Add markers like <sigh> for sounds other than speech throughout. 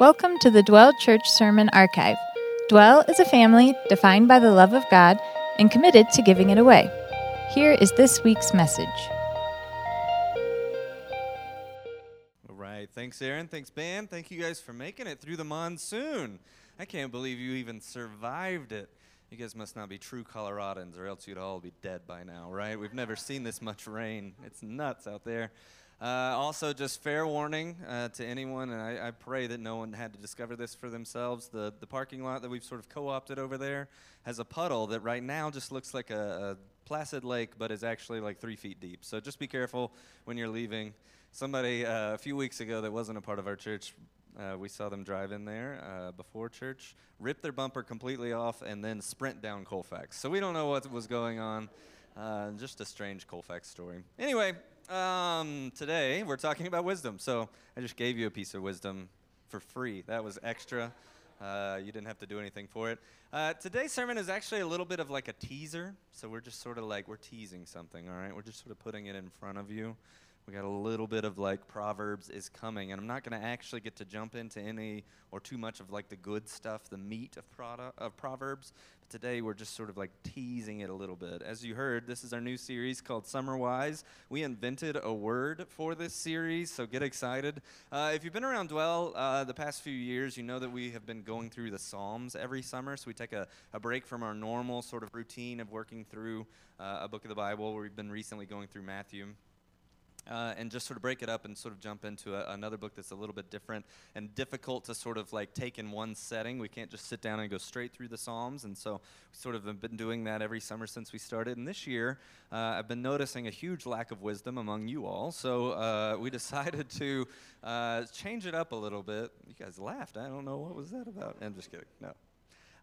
Welcome to the Dwell Church Sermon Archive. Dwell is a family defined by the love of God and committed to giving it away. Here is this week's message. All right. Thanks, Aaron. Thanks, Ben. Thank you guys for making it through the monsoon. I can't believe you even survived it. You guys must not be true Coloradans, or else you'd all be dead by now, right? We've never seen this much rain. It's nuts out there. Uh, also, just fair warning uh, to anyone, and I, I, pray that no one had to discover this for themselves. The, the parking lot that we've sort of co opted over there has a puddle that right now just looks like a, a, placid lake, but is actually like three feet deep. So just be careful when you're leaving. Somebody uh, a few weeks ago that wasn't a part of our church, uh, we saw them drive in there uh, before church, rip their bumper completely off, and then sprint down Colfax. So we don't know what was going on. Uh, just a strange Colfax story. Anyway, um, today we're talking about wisdom. So I just gave you a piece of wisdom for free. That was extra. Uh, you didn't have to do anything for it. Uh, today's sermon is actually a little bit of like a teaser. So we're just sort of like, we're teasing something, all right? We're just sort of putting it in front of you. We got a little bit of like Proverbs is coming, and I'm not going to actually get to jump into any or too much of like the good stuff, the meat of, product, of Proverbs. But today we're just sort of like teasing it a little bit. As you heard, this is our new series called Summer Wise. We invented a word for this series, so get excited. Uh, if you've been around Dwell uh, the past few years, you know that we have been going through the Psalms every summer. So we take a, a break from our normal sort of routine of working through uh, a book of the Bible, we've been recently going through Matthew uh, and just sort of break it up and sort of jump into a, another book that's a little bit different and difficult to sort of like take in one setting. We can't just sit down and go straight through the Psalms, and so we sort of have been doing that every summer since we started. And this year, uh, I've been noticing a huge lack of wisdom among you all, so uh, we <laughs> decided to uh, change it up a little bit. You guys laughed. I don't know what was that about. I'm just kidding. No.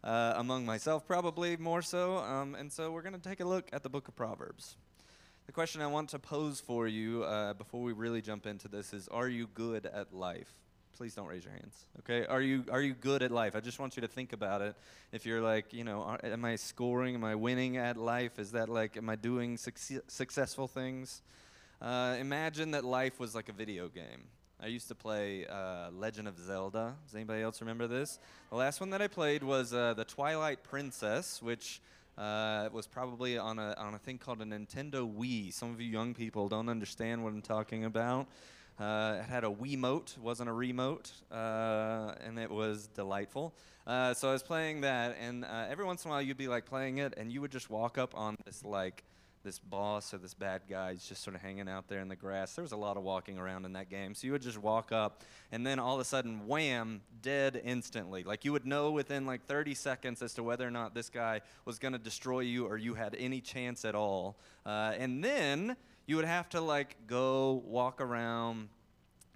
Uh, among myself, probably more so. Um, and so we're going to take a look at the book of Proverbs. The question I want to pose for you uh, before we really jump into this is Are you good at life? Please don't raise your hands. Okay? Are you, are you good at life? I just want you to think about it. If you're like, you know, are, am I scoring? Am I winning at life? Is that like, am I doing suc- successful things? Uh, imagine that life was like a video game. I used to play uh, Legend of Zelda. Does anybody else remember this? The last one that I played was uh, the Twilight Princess, which uh, it was probably on a, on a thing called a Nintendo Wii. Some of you young people don't understand what I'm talking about. Uh, it had a Wiimote, wasn't a remote, uh, and it was delightful. Uh, so I was playing that, and uh, every once in a while you'd be like playing it, and you would just walk up on this like this boss or this bad guy is just sort of hanging out there in the grass. There was a lot of walking around in that game. So you would just walk up, and then all of a sudden, wham, dead instantly. Like you would know within like 30 seconds as to whether or not this guy was going to destroy you or you had any chance at all. Uh, and then you would have to like go walk around,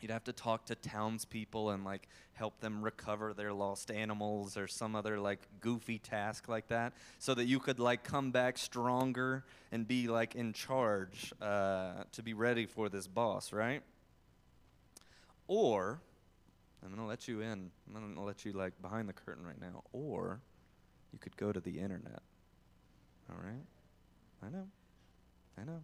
You'd have to talk to townspeople and like help them recover their lost animals or some other like goofy task like that, so that you could like come back stronger and be like in charge uh, to be ready for this boss, right? Or I'm gonna let you in. I'm gonna let you like behind the curtain right now. Or you could go to the internet. All right? I know. I know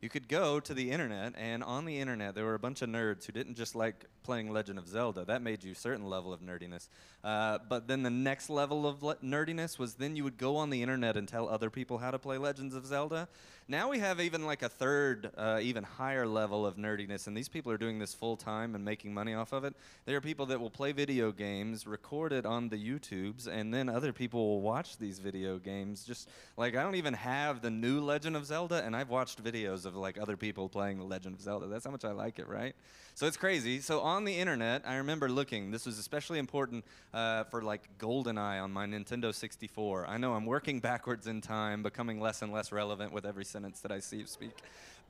you could go to the internet, and on the internet, there were a bunch of nerds who didn't just like playing Legend of Zelda. That made you a certain level of nerdiness. Uh, but then the next level of le- nerdiness was then you would go on the internet and tell other people how to play Legends of Zelda. Now we have even like a third, uh, even higher level of nerdiness, and these people are doing this full time and making money off of it. There are people that will play video games, record it on the YouTubes, and then other people will watch these video games. Just like I don't even have the new Legend of Zelda, and I've watched videos like other people playing the Legend of Zelda. That's how much I like it, right? So it's crazy. So on the internet, I remember looking. This was especially important uh, for like GoldenEye on my Nintendo 64. I know I'm working backwards in time, becoming less and less relevant with every sentence that I see speak.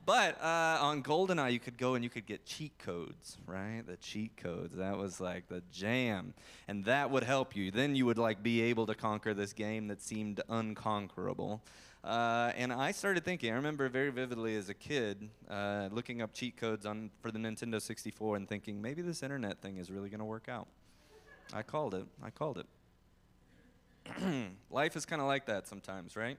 But uh, on GoldenEye, you could go and you could get cheat codes, right? The cheat codes. That was like the jam. And that would help you. Then you would like be able to conquer this game that seemed unconquerable. Uh, and I started thinking, I remember very vividly as a kid uh, looking up cheat codes on, for the Nintendo 64 and thinking, maybe this internet thing is really going to work out. I called it. I called it. <clears throat> Life is kind of like that sometimes, right?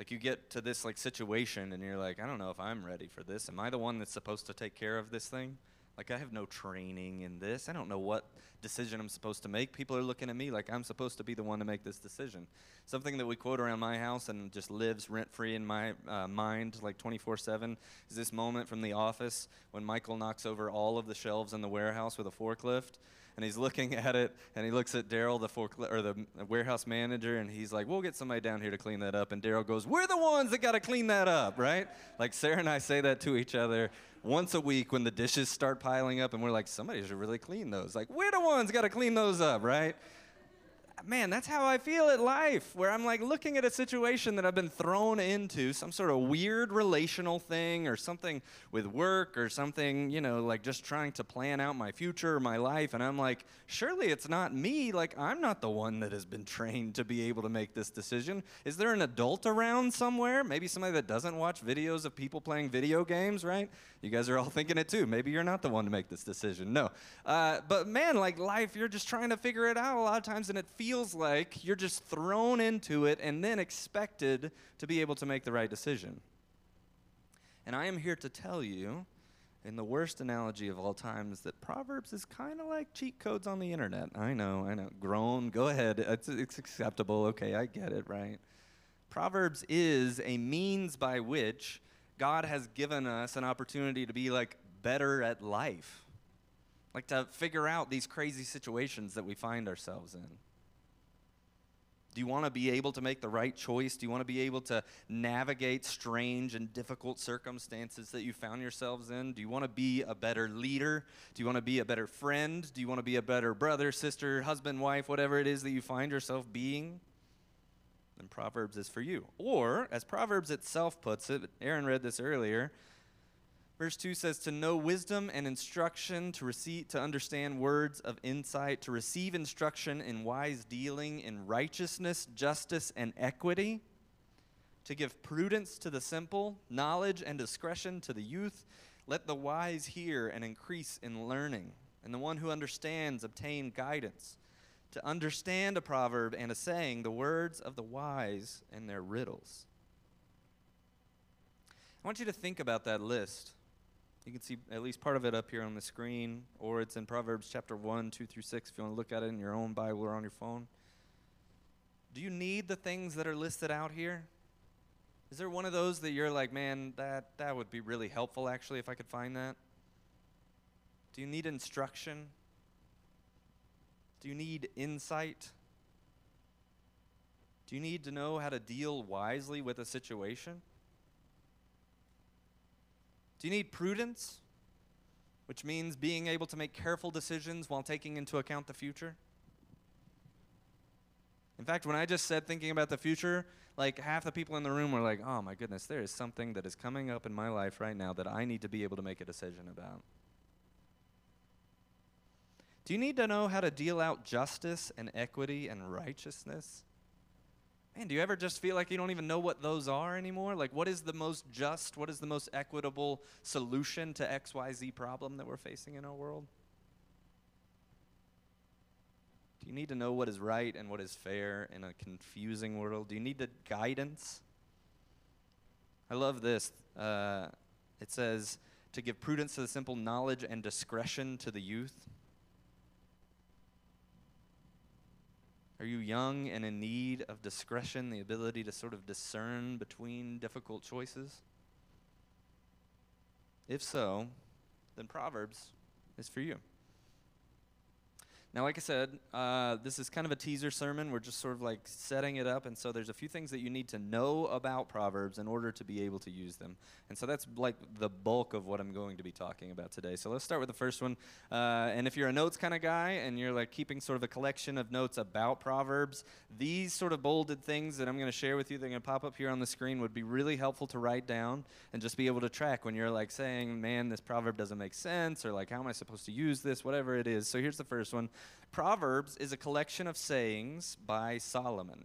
Like you get to this like situation and you're like, I don't know if I'm ready for this. Am I the one that's supposed to take care of this thing? Like, I have no training in this. I don't know what decision I'm supposed to make. People are looking at me like I'm supposed to be the one to make this decision. Something that we quote around my house and just lives rent free in my uh, mind like 24 7 is this moment from The Office when Michael knocks over all of the shelves in the warehouse with a forklift and he's looking <laughs> at it, and he looks at Darryl, the forklift or the warehouse manager, and he's like, "We'll get somebody down here to clean that up." And Darryl goes, "We're the ones that got to clean that up, right?" Like Sarah and I say that to each other once a week when the dishes start piling up, and we're like, "Somebody should really clean those." Like, we're the ones got to clean those up, right? Man, that's how I feel at life, where I'm like looking at a situation that I've been thrown into, some sort of weird relational thing or something with work or something, you know, like just trying to plan out my future or my life. And I'm like, surely it's not me. Like, I'm not the one that has been <laughs> trained to be able to make this decision. Is there an adult around somewhere? Maybe somebody that doesn't watch videos of people playing video games, right? You guys are all <laughs> thinking it too. Maybe you're not the one to make this decision. No. Uh, but man, like life, you're just trying to figure it out a lot of times, and it feels feels like you're just thrown into it and then expected to be able to make the right decision. And I am here to tell you, in the worst analogy of all times, that Proverbs is kind of like cheat codes on the internet. I know, I know. Groan, go ahead. It's, it's acceptable. Okay, I get it, right? Proverbs is a means by which God has given us an opportunity to be like better at life, like to figure out these crazy situations that we find ourselves in. Do you want to be able to make the right choice? Do you want to be able to navigate strange and difficult circumstances that you found yourselves in? Do you want to be a better leader? Do you want to be a better friend? Do you want to be a better brother, sister, husband, wife, whatever it is that you find yourself being? Then Proverbs is for you. Or, as Proverbs itself puts it, Aaron read this earlier, Verse 2 says, To know wisdom and instruction, to receive, to understand words of insight, to receive instruction in wise dealing, in righteousness, justice, and equity, to give prudence to the simple, knowledge and discretion to the youth. Let the wise hear and increase in learning, and the one who understands obtain guidance. To understand a proverb and a saying, the words of the wise and their riddles. I want you to think about that list. You can see at least part of it up here on the screen, or it's in Proverbs chapter 1, 2 through 6, if you want to look at it in your own Bible or on your phone. Do you need the things that are listed out here? Is there one of those that you're like, man, that, that would be really helpful actually if I could find that? Do you need instruction? Do you need insight? Do you need to know how to deal wisely with a situation? Do you need prudence, which means being able to make careful decisions while taking into account the future? In fact, when I just said thinking about the future, like half the people in the room were like, oh my goodness, there is something that is coming up in my life right now that I need to be able to make a decision about. Do you need to know how to deal out justice and equity and righteousness? Man, do you ever just feel like you don't even know what those are anymore? Like, what is the most just, what is the most equitable solution to XYZ problem that we're facing in our world? Do you need to know what is right and what is fair in a confusing world? Do you need the guidance? I love this. Uh, it says, to give prudence to the simple, knowledge and discretion to the youth. Are you young and in need of discretion, the ability to sort of discern between difficult choices? If so, then Proverbs is for you. Now, like I said, uh, this is kind of a teaser sermon. We're just sort of like setting it up. And so there's a few things that you need to know about Proverbs in order to be able to use them. And so that's like the bulk of what I'm going to be talking about today. So let's start with the first one. Uh, and if you're a notes kind of guy and you're like keeping sort of a collection of notes about Proverbs, these sort of bolded things that I'm going to share with you, they're going to pop up here on the screen, would be really helpful to write down and just be able to track when you're like saying, man, this proverb doesn't make sense, or like, how am I supposed to use this, whatever it is. So here's the first one. Proverbs is a collection of sayings by Solomon.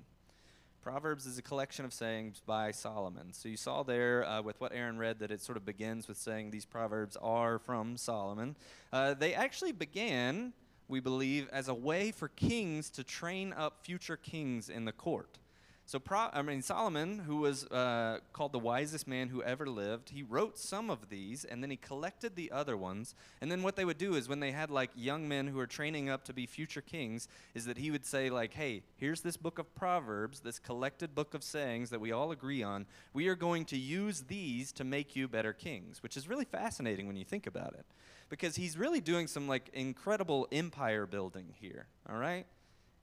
Proverbs is a collection of sayings by Solomon. So you saw there uh, with what Aaron read that it sort of begins with saying these Proverbs are from Solomon. Uh, they actually began, we believe, as a way for kings to train up future kings in the court. So, Pro- I mean, Solomon, who was uh, called the wisest man who ever lived, he wrote some of these and then he collected the other ones. And then what they would do is when they had like young men who were training up to be future kings, is that he would say, like, hey, here's this book of Proverbs, this collected book of sayings that we all agree on. We are going to use these to make you better kings, which is really fascinating when you think about it. Because he's really doing some like incredible empire building here, all right?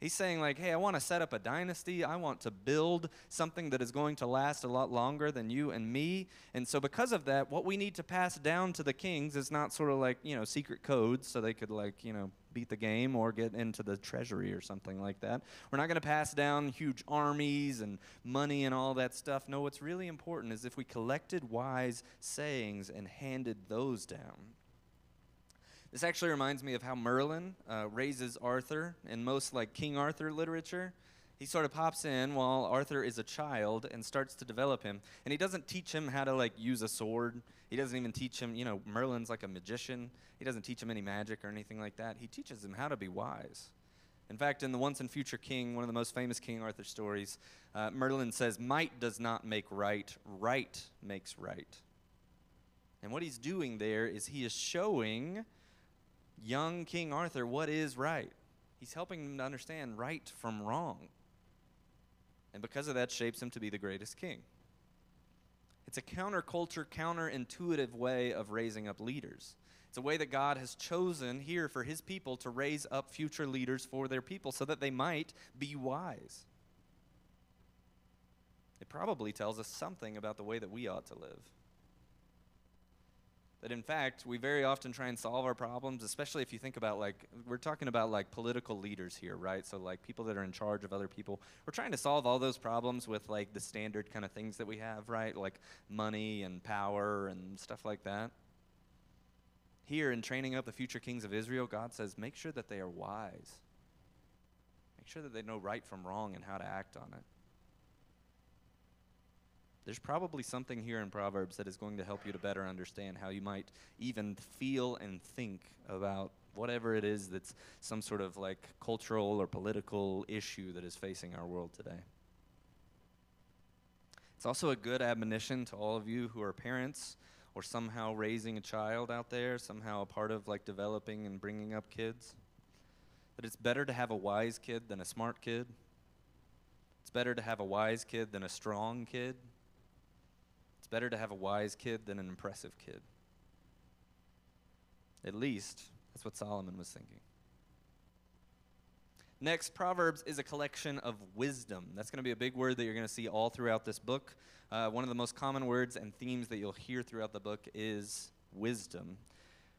He's saying, like, hey, I want to set up a dynasty. I want to build something that is going to last a lot longer than you and me. And so, because of that, what we need to pass down to the kings is not sort of like, you know, secret codes so they could, like, you know, beat the game or get into the treasury or something like that. We're not going to pass down huge armies and money and all that stuff. No, what's really important is if we collected wise sayings and handed those down. This actually reminds me of how Merlin uh, raises Arthur in most like King Arthur literature. He sort of pops in while Arthur is a child and starts to develop him. And he doesn't teach him how to like use a sword. He doesn't even teach him, you know, Merlin's like a magician. He doesn't teach him any magic or anything like that. He teaches him how to be wise. In fact, in the Once and Future King, one of the most famous King Arthur stories, uh, Merlin says, Might does not make right, right makes right. And what he's doing there is he is showing young King Arthur what is right. He's helping him to understand right from wrong. And because of that, shapes him to be the greatest king. It's a counterculture, counterintuitive way of raising up leaders. It's a way that God has chosen here for his people to raise up future leaders for their people so that they might be wise. It probably tells us something about the way that we ought to live. That in fact, we very often try and solve our problems, especially if you think about like, we're talking about like political leaders here, right? So, like people that are in charge of other people. We're trying to solve all those problems with like the standard kind of things that we have, right? Like money and power and stuff like that. Here in training up the future kings of Israel, God says, make sure that they are wise. Make sure that they know right from wrong and how to act on it. There's probably something here in Proverbs that is going to help you to better understand how you might even feel and think about whatever it is that's some sort of like cultural or political issue that is facing our world today. It's also a good admonition to all of you who are parents or somehow raising a child out there, somehow a part of like developing and bringing up kids. That it's better to have a wise kid than a smart kid. It's better to have a wise kid than a strong kid better to have a wise kid than an impressive kid. At least, that's what Solomon was thinking. Next, Proverbs is a collection of wisdom. That's going to be a big word that you're going to see all throughout this book. Uh, one of the most common words and themes that you'll hear throughout the book is wisdom.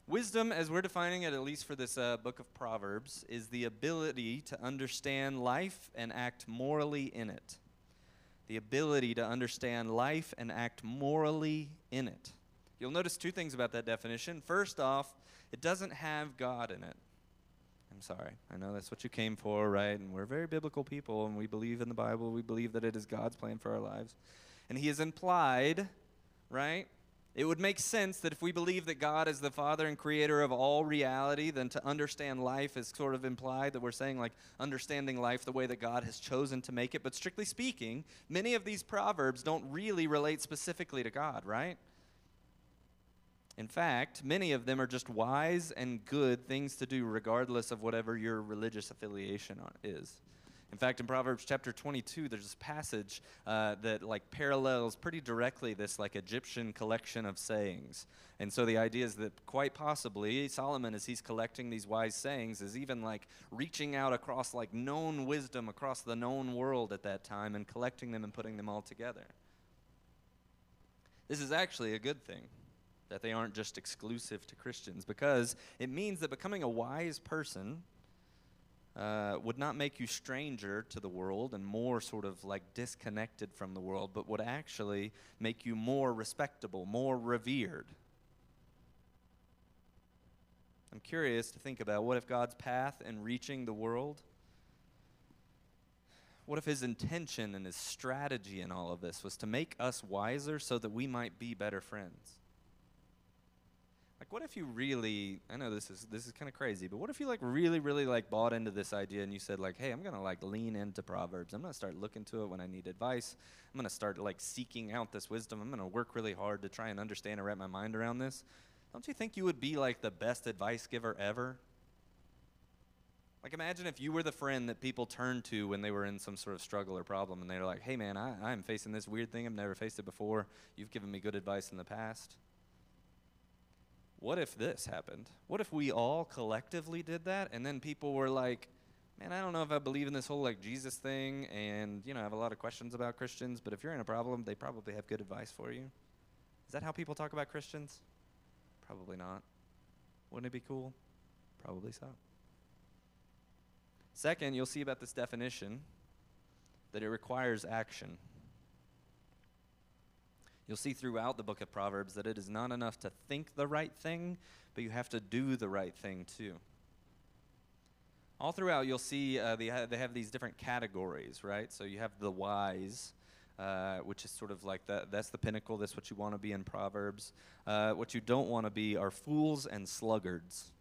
Wisdom, as we're defining it, at least for this uh, book of Proverbs, is the ability to understand life and act morally in it the ability to understand life and act morally in it. You'll notice two things about that definition. First off, it doesn't have God in it. I'm sorry. I know that's what you came for, right? And we're very biblical people, and we believe in the Bible. We believe that it is God's plan for our lives. And He is implied, right, it would make sense that if we believe that God is the Father and Creator of all reality, then to understand life is sort of implied that we're saying, like, understanding life the way that God has chosen to make it. But strictly speaking, many of these proverbs don't really relate specifically to God, right? In fact, many of them are just wise and good things to do, regardless of whatever your religious affiliation is. In fact, in Proverbs chapter 22, there's this passage uh, that like parallels pretty directly this like Egyptian collection of sayings. And so the idea is that quite possibly Solomon, as he's collecting these wise sayings, is even like reaching out across like known wisdom across the known world at that time and collecting them and putting them all together. This is actually a good thing that they aren't just exclusive to Christians because it means that becoming a wise person uh, would not make you stranger to the world and more sort of like disconnected from the world, but would actually make you more respectable, more revered. I'm curious to think about what if God's path in reaching the world, what if his intention and his strategy in all of this was to make us wiser so that we might be better friends? What if you really I know this is this is kind of crazy, but what if you like really really like bought into this idea and you said like, "Hey, I'm going to like lean into Proverbs. I'm going to start looking to it when I need advice. I'm going to start like seeking out this wisdom. I'm going to work really hard to try and understand and wrap my mind around this." Don't you think you would be like the best advice giver ever? Like, imagine if you were the friend that people turned to when they were in some sort of struggle or problem, and they're like, hey, man, I, I'm facing this weird thing. I've never faced it before. You've given me good advice in the past. What if this happened? What if we all collectively did that, and then people were like, man, I don't know if I believe in this whole like Jesus thing, and, you know, I have a lot of questions about Christians, but if you're in a problem, they probably have good advice for you. Is that how people talk about Christians? Probably not. Wouldn't it be cool? Probably so. Second, you'll see about this definition that it requires action. You'll see throughout the book of Proverbs that it is not enough to think the right thing, but you have to do the right thing too. All throughout, you'll see uh, they, ha- they have these different categories, right? So you have the wise, uh, which is sort of like that. That's the pinnacle. That's what you want to be in Proverbs. Uh, what you don't want to be are fools and sluggards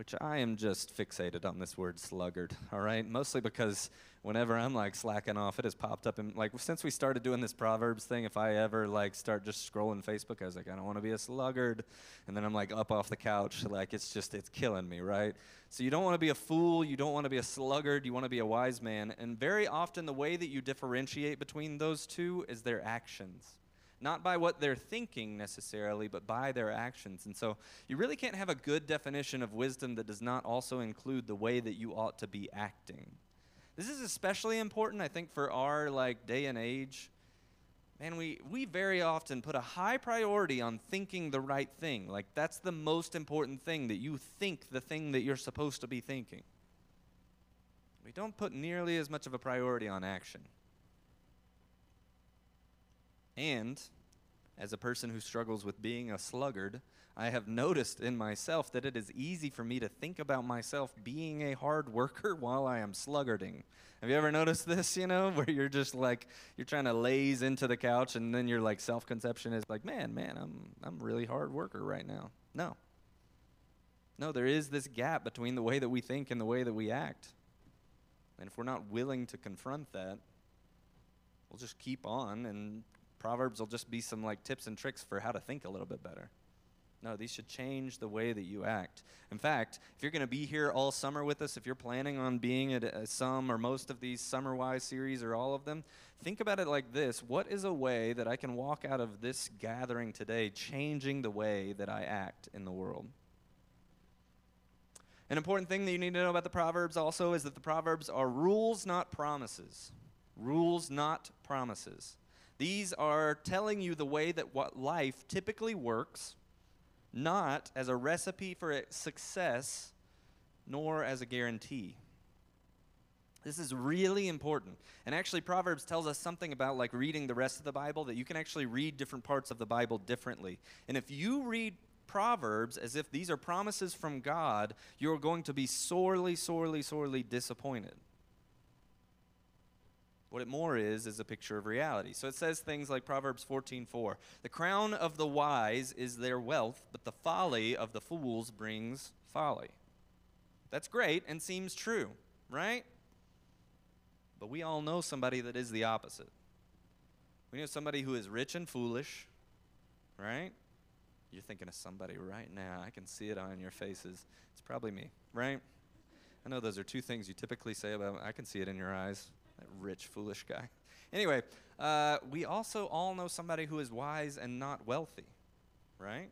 which I am just fixated on this word sluggard, all right? Mostly because whenever I'm like slacking off, it has popped up in like since we started doing this Proverbs thing, if I ever like start just scrolling Facebook, I was like, I don't want to be a sluggard. And then I'm like up off the couch, like it's just it's killing me, right? So you don't want to be a fool, you don't want to be a sluggard, you want to be a wise man. And very often the way that you differentiate between those two is their actions not by what they're thinking necessarily, but by their actions. And so you really can't have a good definition of wisdom that does not also include the way that you ought to be acting. This is especially important, I think, for our like day and age. Man, we, we very often put a high priority on thinking the right thing. Like, that's the most important thing, that you think the thing that you're supposed to be thinking. We don't put nearly as much of a priority on action. And as a person who struggles with being a sluggard, I have noticed in myself that it is easy for me to think about myself being a hard worker <laughs> while I am sluggarding. Have you ever noticed this, you know, <laughs> where you're just like you're trying to laze into the couch and then your like self-conception is like, "Man, man, I'm I'm really hard worker right now." No. No, there is this gap between the way that we think and the way that we act. And if we're not willing to confront that, we'll just keep on and Proverbs will just be some like tips and tricks for how to think a little bit better. No, these should change the way that you act. In fact, if you're going to be here all summer with us, if you're planning on being at uh, some or most of these summer wise series or all of them, think about it like this What is a way that I can walk out of this gathering today changing the way that I act in the world? An important thing that you need to know about the Proverbs also is that the Proverbs are rules, not promises. Rules, not promises. These are telling you the way that what life typically works, not as a recipe for success, nor as a guarantee. This is really important. And actually Proverbs tells us something about like reading the rest of the Bible that you can actually read different parts of the Bible differently. And if you read Proverbs as if these are promises from God, you're going to be sorely sorely sorely disappointed. What it more is is a picture of reality. So it says things like Proverbs 14:4. The crown of the wise is their wealth, but the folly of the fools brings folly. That's great and seems true, right? But we all know somebody that is the opposite. We know somebody who is rich and foolish, right? You're thinking of somebody right now. I can see it on your faces. It's probably me, right? I know those are two things you typically say about I can see it in your eyes. That rich, foolish guy. Anyway, uh, we also all know somebody who is wise and not wealthy, right?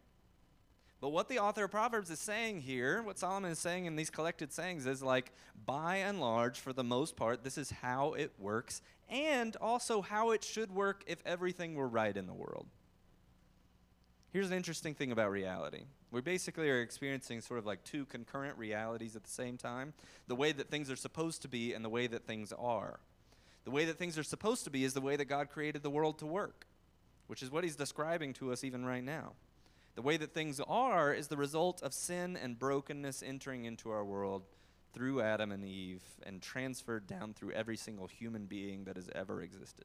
But what the author of Proverbs is saying here, what Solomon is saying in these collected sayings is like, by and large, for the most part, this is how it works, and also how it should work if everything were right in the world. Here's an interesting thing about reality. We basically are experiencing sort of like two concurrent realities at the same time the way that things are supposed to be and the way that things are. The way that things are supposed to be is the way that God created the world to work, which is what he's describing to us even right now. The way that things are is the result of sin and brokenness entering into our world through Adam and Eve and transferred down through every single human being that has ever existed.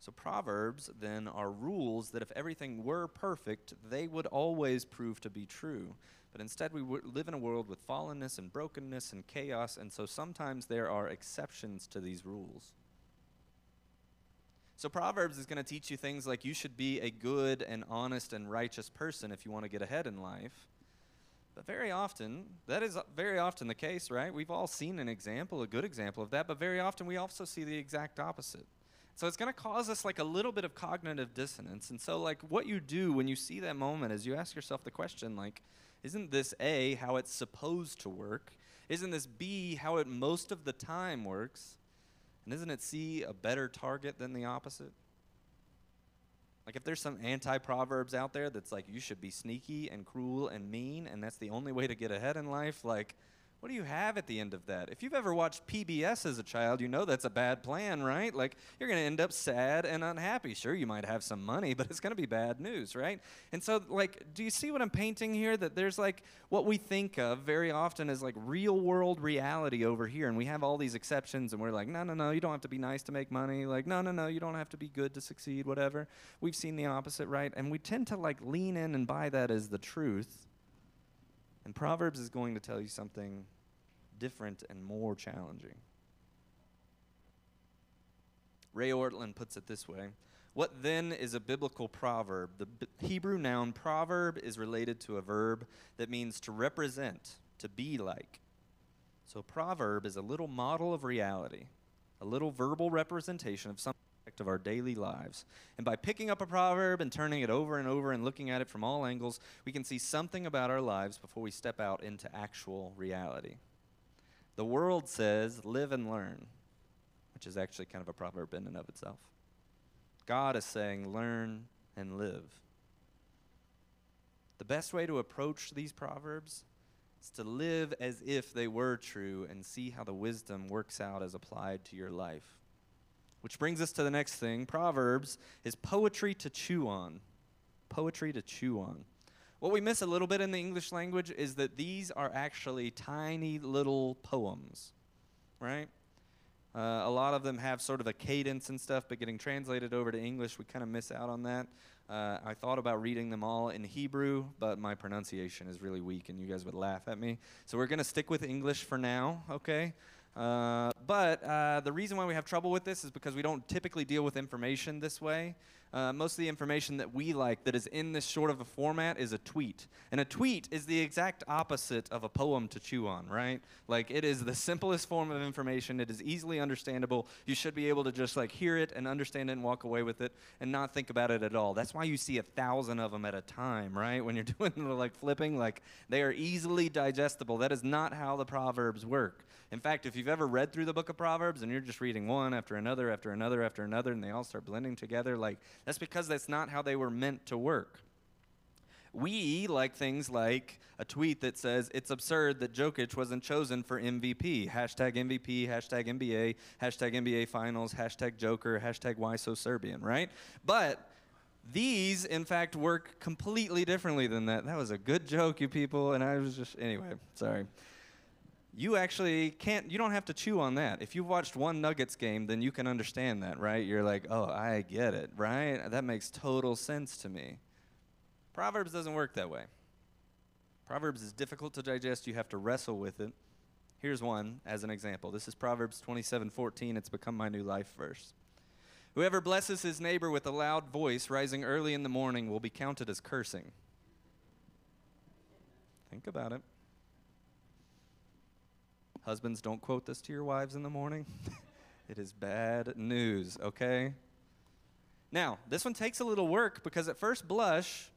So, Proverbs then are rules that if everything were perfect, they would always prove to be true. But instead, we live in a world with fallenness and brokenness and chaos, and so sometimes there are exceptions to these rules. So, Proverbs is going to teach you things like you should be a good and honest and righteous person if you want to get ahead in life. But very often, that is very often the case, right? We've all seen an example, a good example of that, but very often we also see the exact opposite. So it's going to cause us like a little bit of cognitive dissonance. And so like what you do when you see that moment is you ask yourself the question like isn't this A how it's supposed to work? Isn't this B how it most of the time works? And isn't it C a better target than the opposite? Like if there's some anti-proverbs out there that's like you should be sneaky and cruel and mean and that's the only way to get ahead in life, like what do you have at the end of that? If you've ever watched PBS as a child, you know that's a bad plan, right? Like, you're going to end up sad and unhappy. Sure, you might have some money, <laughs> but it's going to be bad news, right? And so, like, do you see what I'm painting here? That there's like what we think of very often as like real world reality over here, and we have all these exceptions, and we're like, no, no, no, you don't have to be nice to make money. Like, no, no, no, you don't have to be good to succeed, whatever. We've seen the opposite, right? And we tend to like lean in and buy that as the truth. And Proverbs is going to tell you something different and more challenging. Ray Ortlund puts it this way What then is a biblical proverb? The B- Hebrew noun proverb is related to a verb that means to represent, to be like. So, proverb is a little model of reality, a little verbal representation of some aspect of our daily lives. And by picking up a proverb and turning it over and over and looking at it from all angles, we can see something about our lives before we step out into actual reality. The world says, live and learn, which is actually kind of a proverb in and of itself. God is saying, learn and live. The best way to approach these proverbs is to live as if they were true and see how the wisdom works out as applied to your life. Which brings us to the next thing. Proverbs is poetry to chew on. Poetry to chew on. What we miss a little bit in the English language is that these are actually tiny little poems, right? Uh, a lot of them have sort of a cadence and stuff, but getting translated over to English, we kind of miss out on that. Uh, I thought about reading them all in Hebrew, but my pronunciation is really weak, and you guys would laugh at me. So we're going to stick with English for now, okay? Uh, but uh, the reason why we have trouble with this is because we don't typically deal with information this way. Uh, most of the information that we like that is in this sort of a format is a tweet. And a tweet is the exact opposite of a poem to chew on, right? Like it is the simplest form of information. It is easily understandable. You should be able to just like hear it and understand it and walk away with it and not think about it at all. That's why you see a thousand of them at a time, right? When you're <laughs> doing the like flipping, like they are easily digestible. That is not how the Proverbs work. In fact, if you've ever read through the book of Proverbs and you're just reading one after another after another after another and they all start blending together, like that's because that's not how they were meant to work. We like things like a tweet that says it's absurd that Jokic wasn't chosen for MVP. Hashtag MVP, hashtag NBA, hashtag NBA Finals, hashtag Joker, hashtag Why So Serbian, right? But these, in fact, work completely differently than that. That was a good joke, you people, and I was just, anyway, sorry you actually can't you don't have to chew on that. If you've watched one nuggets game then you can understand that right? You're like oh i get it right? That makes total sense to me. Proverbs doesn't work that way. Proverbs is difficult to digest. You have to wrestle with it. Here's one as an example. This is proverbs 27 14 it's become my new life verse. Whoever blesses his neighbor with a loud voice rising early in the morning will be counted as cursing. Think about it Husbands, don't quote this to your wives in the morning. <laughs> it is bad news, okay? Now, this one takes a little work because at first blush,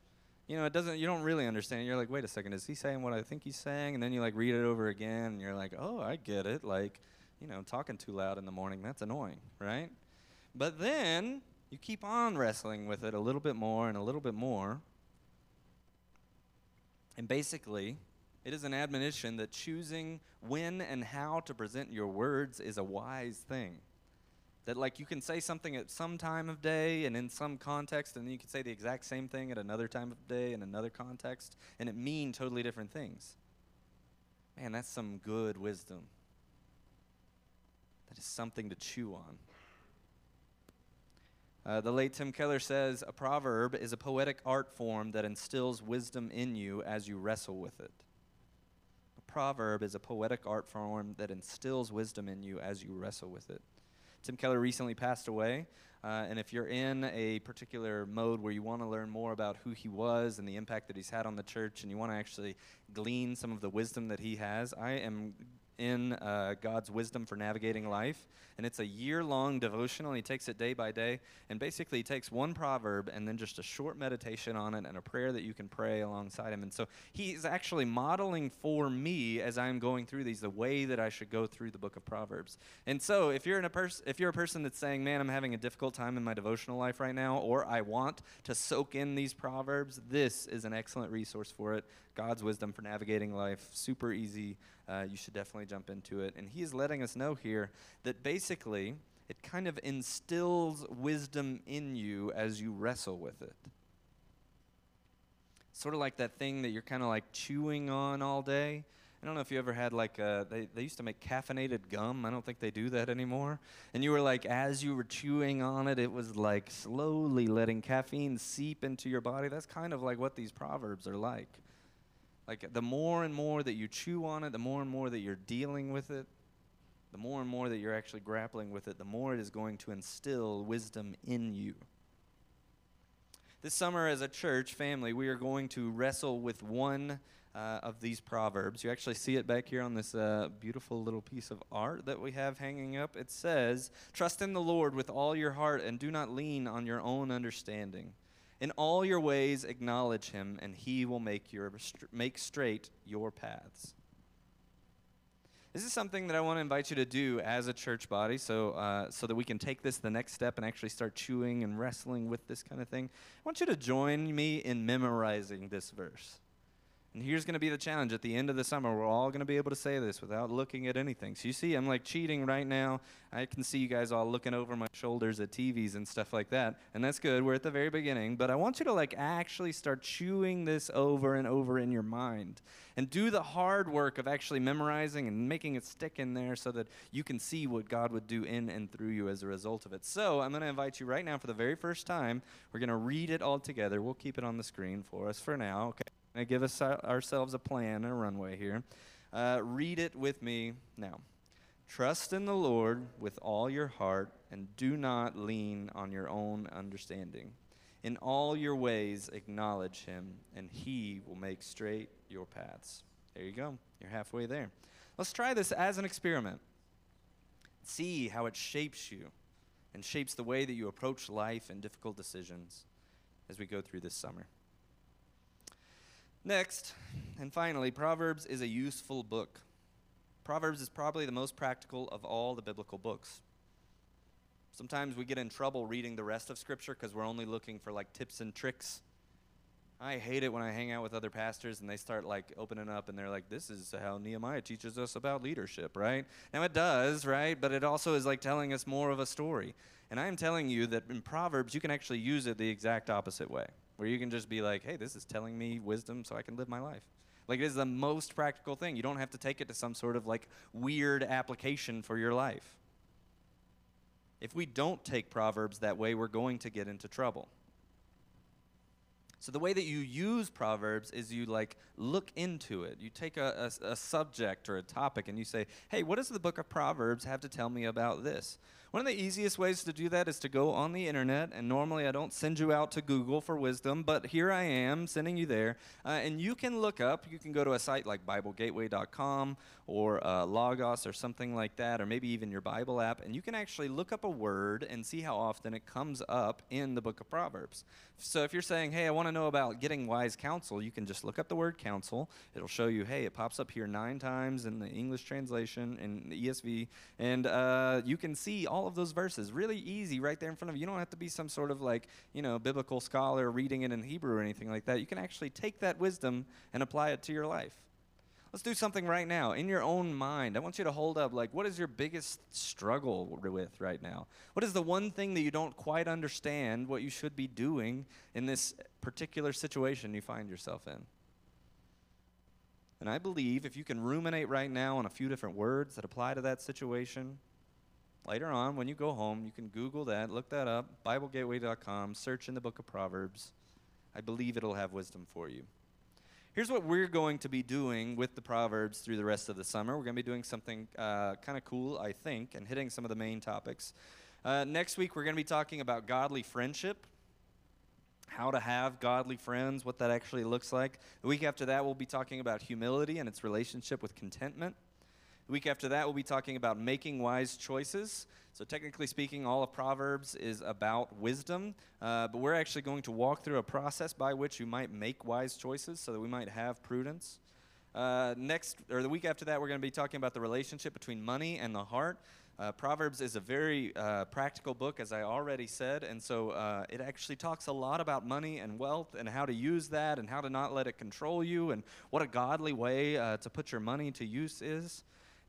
you know, it doesn't you don't really understand. You're like, "Wait a second, is he saying what I think he's saying?" And then you like read it over again and you're like, "Oh, I get it." Like, you know, talking too loud in the morning, that's annoying, right? But then you keep on wrestling with it a little bit more and a little bit more. And basically, it is an admonition that choosing when and how to present your words is a wise thing. That, like, you can say something at some time of day and in some context, and then you can say the exact same thing at another time of day in another context, and it mean totally different things. Man, that's some good wisdom. That is something to chew on. Uh, the late Tim Keller says a proverb is a poetic art form that instills wisdom in you as you wrestle with it. Proverb is a poetic art form that instills wisdom in you as you wrestle with it. Tim Keller recently passed away, uh, and if you're in a particular mode where you want to learn more about who he was and the impact that he's had on the church, and you want to actually glean some of the wisdom that he has, I am in uh, God's wisdom for navigating life. And it's a year long devotional. He takes it day by day. And basically, he takes one proverb and then just a short meditation on it and a prayer that you can pray alongside him. And so he's actually modeling for me as I'm going through these the way that I should go through the book of Proverbs. And so if you're, in a pers- if you're a person that's saying, man, I'm having a difficult time in my devotional life right now, or I want to soak in these Proverbs, this is an excellent resource for it. God's wisdom for navigating life, super easy uh, you should definitely jump into it. And he is letting us know here that basically it kind of instills wisdom in you as you wrestle with it. Sort of like that thing that you're kind of like chewing on all day. I don't know if you ever had like a, they, they used to make caffeinated gum. I don't think they do that anymore. And you were like, as you were chewing on it, it was like slowly letting caffeine seep into your body. That's kind of like what these proverbs are like. Like the more and more that you chew on it, the more and more that you're dealing with it, the more and more that you're actually grappling with it, the more it is going to instill wisdom in you. This summer, as a church family, we are going to wrestle with one uh, of these proverbs. You actually see it back here on this uh, beautiful little piece of art that we have hanging up. It says, Trust in the Lord with all your heart and do not lean on your own understanding. In all your ways acknowledge him, and he will make, your, make straight your paths. This is something that I want to invite you to do as a church body so, uh, so that we can take this the next step and actually start chewing and wrestling with this kind of thing. I want you to join me in memorizing this verse. And here's going to be the challenge at the end of the summer. We're all going to be able to say this without looking at anything. So you see, I'm like cheating right now. I can see you guys all looking over my shoulders at TVs and stuff like that. And that's good. We're at the very beginning. But I want you to like actually start chewing this over and over in your mind and do the hard work of actually memorizing and making it stick in there so that you can see what God would do in and through you as a result of it. So I'm going to invite you right now for the very first time. We're going to read it all together. We'll keep it on the screen for us for now. Okay give us ourselves a plan and a runway here. Uh, read it with me now. Trust in the Lord with all your heart and do not lean on your own understanding. In all your ways, acknowledge him, and he will make straight your paths. There you go. You're halfway there. Let's try this as an experiment. See how it shapes you and shapes the way that you approach life and difficult decisions as we go through this summer. Next, and finally, Proverbs is a useful book. Proverbs is probably the most practical of all the biblical books. Sometimes we get in trouble reading the rest of Scripture because we're only looking for like tips and tricks. I hate it when I hang out with other pastors and they start like opening up and they're like, this is how Nehemiah teaches us about leadership, right? Now it does, right? But it also is like telling us more of a story. And I am telling you that in Proverbs, you can actually use it the exact opposite way where you can just be like, hey, this is telling me wisdom so I can live my life. Like, it is the most practical thing. You don't have to take it to some sort of like weird application for your life. If we don't take Proverbs that way, we're going to get into trouble. So the way that you use Proverbs is you like look into it. You take a, a, a, subject or a topic and you say, hey, what does the book of Proverbs have to tell me about this? One of the easiest ways to do that is to go on the internet, and normally I don't send you out to Google for wisdom, but here I am sending you there. Uh, and you can look up, you can go to a site like BibleGateway.com or uh, Logos or something like that, or maybe even your Bible app, and you can actually look up a word and see how often it comes up in the book of Proverbs. So if you're saying, hey, I want to know about getting wise counsel, you can just look up the word counsel. It'll show you, hey, it pops up here nine times in the English translation, in the ESV, and uh, you can see all all of those verses. Really easy right there in front of you. You don't have to be some sort of like, you know, biblical scholar reading it in Hebrew or anything like that. You can actually take that wisdom and apply it to your life. Let's do something right now in your own mind. I want you to hold up, like, what is your biggest struggle with right now? What is the one thing that you don't quite understand what you should be doing in this particular situation you find yourself in? And I believe if you can ruminate right now on a few different words that apply to that situation, later on when you go home, you can Google that, look that up, BibleGateway.com, search in the book of Proverbs. I believe it'll have wisdom for you. Here's what we're going to be doing with the Proverbs through the rest of the summer. We're going to be doing something uh, kind of cool, I think, and hitting some of the main topics. Uh, next week, we're going to be talking about godly friendship, how to have godly friends, what that actually looks like. The week after that, we'll be talking about humility and its relationship with contentment. The week after that, we'll be talking about making wise choices. So, technically speaking, all of Proverbs is about wisdom, uh, but we're actually going to walk through a process by which you might make wise choices so that we might have prudence. Uh, next, or the week after that, we're going to be talking about the relationship between money and the heart. Uh, Proverbs is a very uh, practical book, as I already said, and so uh, it actually talks a lot about money and wealth and how to use that and how to not let it control you and what a godly way uh, to put your money to use is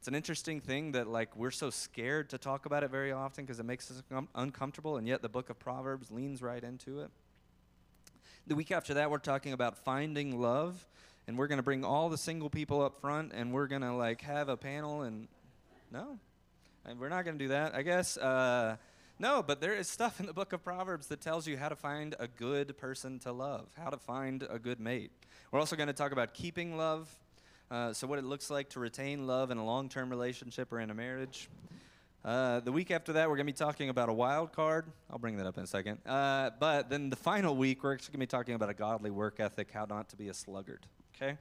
it's an interesting thing that like we're so scared to talk about it very often because it makes us un- uncomfortable and yet the book of proverbs leans right into it. The week after that we're talking about finding love and we're going to bring all the single people up front and we're going to like have a panel and no. And we're not going to do that i guess. Uh, no but there is stuff in the book of proverbs that tells you how to find a good person to love how to find a good mate. We're also going to talk about keeping love uh, so, what it looks like to retain love in a long term relationship or in a marriage. Uh, the week after that, we're going to be talking about a wild card. I'll bring that up in a second. Uh, but then the final week, we're actually going to be talking about a godly work ethic, how not to be a sluggard. Okay?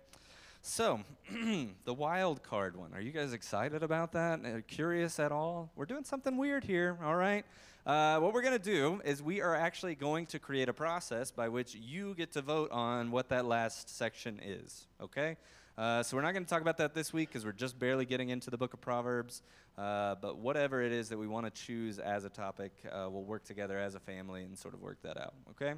So, <clears throat> the wild card one. Are you guys excited about that? Are curious at all? We're doing something weird here, all right? Uh, what we're going to do is we are actually going to create a process by which you get to vote on what that last section is, okay? Uh, so we're not going to talk about that this week because we're just barely getting into the book of Proverbs. Uh, but whatever it is that we want to choose as a topic, uh, we'll work together as a family and sort of work that out. Okay?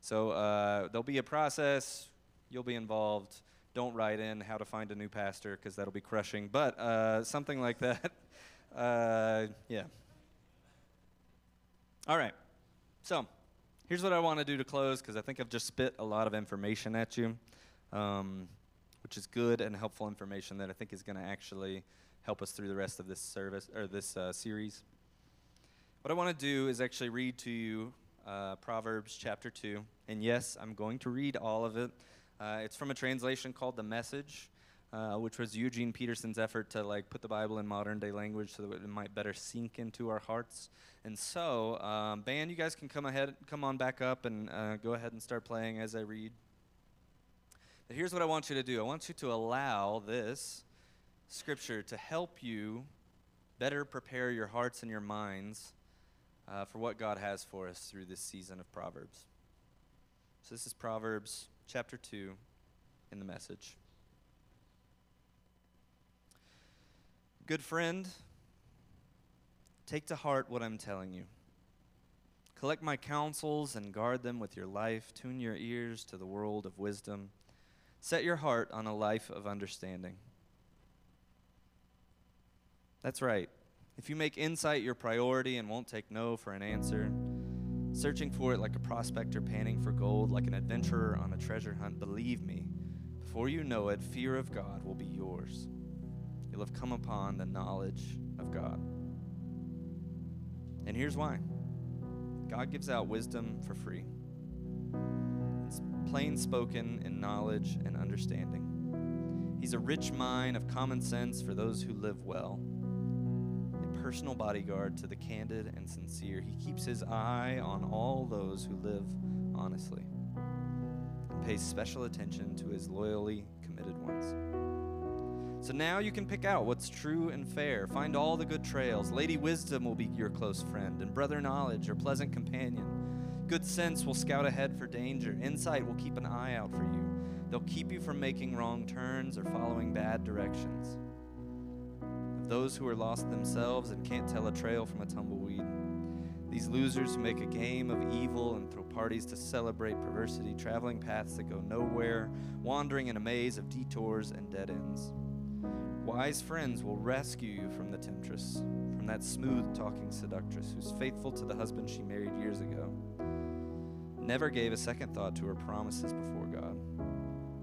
So uh, there'll be a process. You'll be involved. Don't write in how to find a new pastor because that'll be crushing. But uh, something like that. <laughs> Uh, yeah. All right. So here's what I want to do to close because I think I've just spit a lot of information at you. Um, which is good and helpful information that I think is going to actually help us through the rest of this service or this uh, series. What I want to do is actually read to you uh, Proverbs chapter 2. And yes, I'm going to read all of it. Uh, it's from a translation called The Message, uh, which was Eugene Peterson's effort to like put the Bible in modern day language so that it might better sink into our hearts. And so, um, band, you guys can come ahead, come on back up, and uh, go ahead and start playing as I read. Here's what I want you to do I want you to allow this scripture to help you better prepare your hearts and your minds uh, for what God has for us through this season of Proverbs. So, this is Proverbs chapter 2 in the message. Good friend, take to heart what I'm telling you. Collect my counsels and guard them with your life. Tune your ears to the world of wisdom. Set your heart on a life of understanding. That's right. If you make insight your priority and won't take no for an answer, searching for it like a prospector panning for gold, like an adventurer on a treasure hunt, believe me, before you know it, fear of God will be yours. You'll have come upon the knowledge of God. And here's why God gives out wisdom for free plain spoken in knowledge and understanding. He's a rich mine of common sense for those who live well, a personal bodyguard to the candid and sincere. He keeps his eye on all those who live honestly and pays special attention to his loyally committed ones. So now you can pick out what's true and fair. Find all the good trails. Lady Wisdom will be your close friend, and Brother Knowledge, your pleasant companion. Good sense will scout ahead for danger. Insight will keep an eye out for you. They'll keep you from making wrong turns or following bad directions. Of those who are lost themselves and can't tell a trail from a tumbleweed, these losers who make a game of evil and throw parties to celebrate perversity, traveling paths that go nowhere, wandering in a maze of detours and dead ends. Wise friends will rescue you from the temptress, from that smooth talking seductress who's faithful to the husband she married years ago never gave a second thought to her promises before God.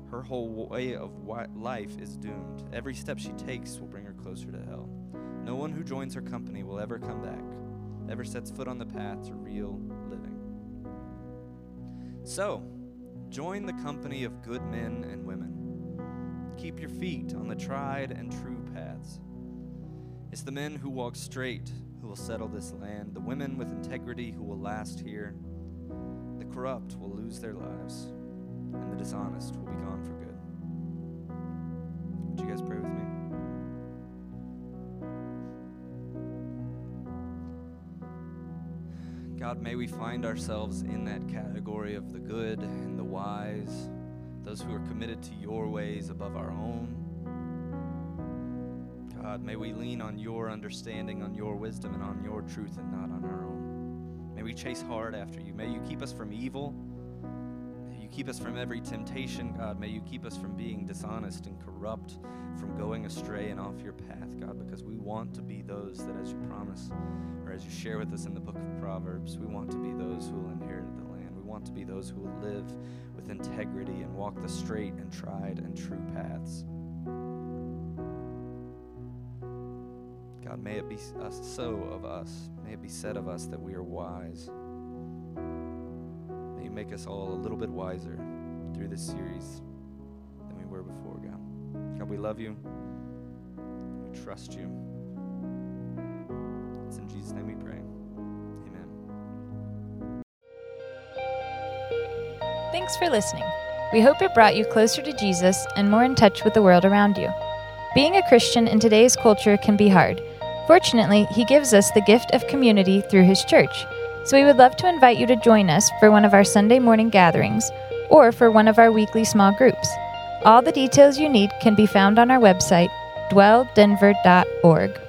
Her whole way of life is doomed. Every step she takes will bring her closer to hell. No one who joins her company will ever come back, ever sets foot on the path to real living. So, join the company of good men and women. Keep your feet on the tried and true paths. It's the men who walk straight who will settle this land, the women with integrity who will last here. Corrupt will lose their lives, and the dishonest will be gone for good. Would you guys pray with me? God, may we find ourselves in that category of the good and the wise, those who are committed to your ways above our own. God, may we lean on your understanding, on your wisdom, and on your truth and not. May we chase hard after you. May you keep us from evil. May you keep us from every temptation, God. May you keep us from being dishonest and corrupt, from going astray and off your path, God, because we want to be those that, as you promise, or as you share with us in the book of Proverbs, we want to be those who will inherit the land. We want to be those who will live with integrity and walk the straight and tried and true paths. God, may it be so of us. May it be said of us that we are wise. May you make us all a little bit wiser through this series than we were before, God. God, we love you. We trust you. It's in Jesus' name we pray. Amen. Thanks for listening. We hope it brought you closer to Jesus and more in touch with the world around you. Being a Christian in today's culture can be hard. Fortunately, He gives us the gift of community through His church. So we would love to invite you to join us for one of our Sunday morning gatherings or for one of our weekly small groups. All the details you need can be found on our website, dwelldenver.org.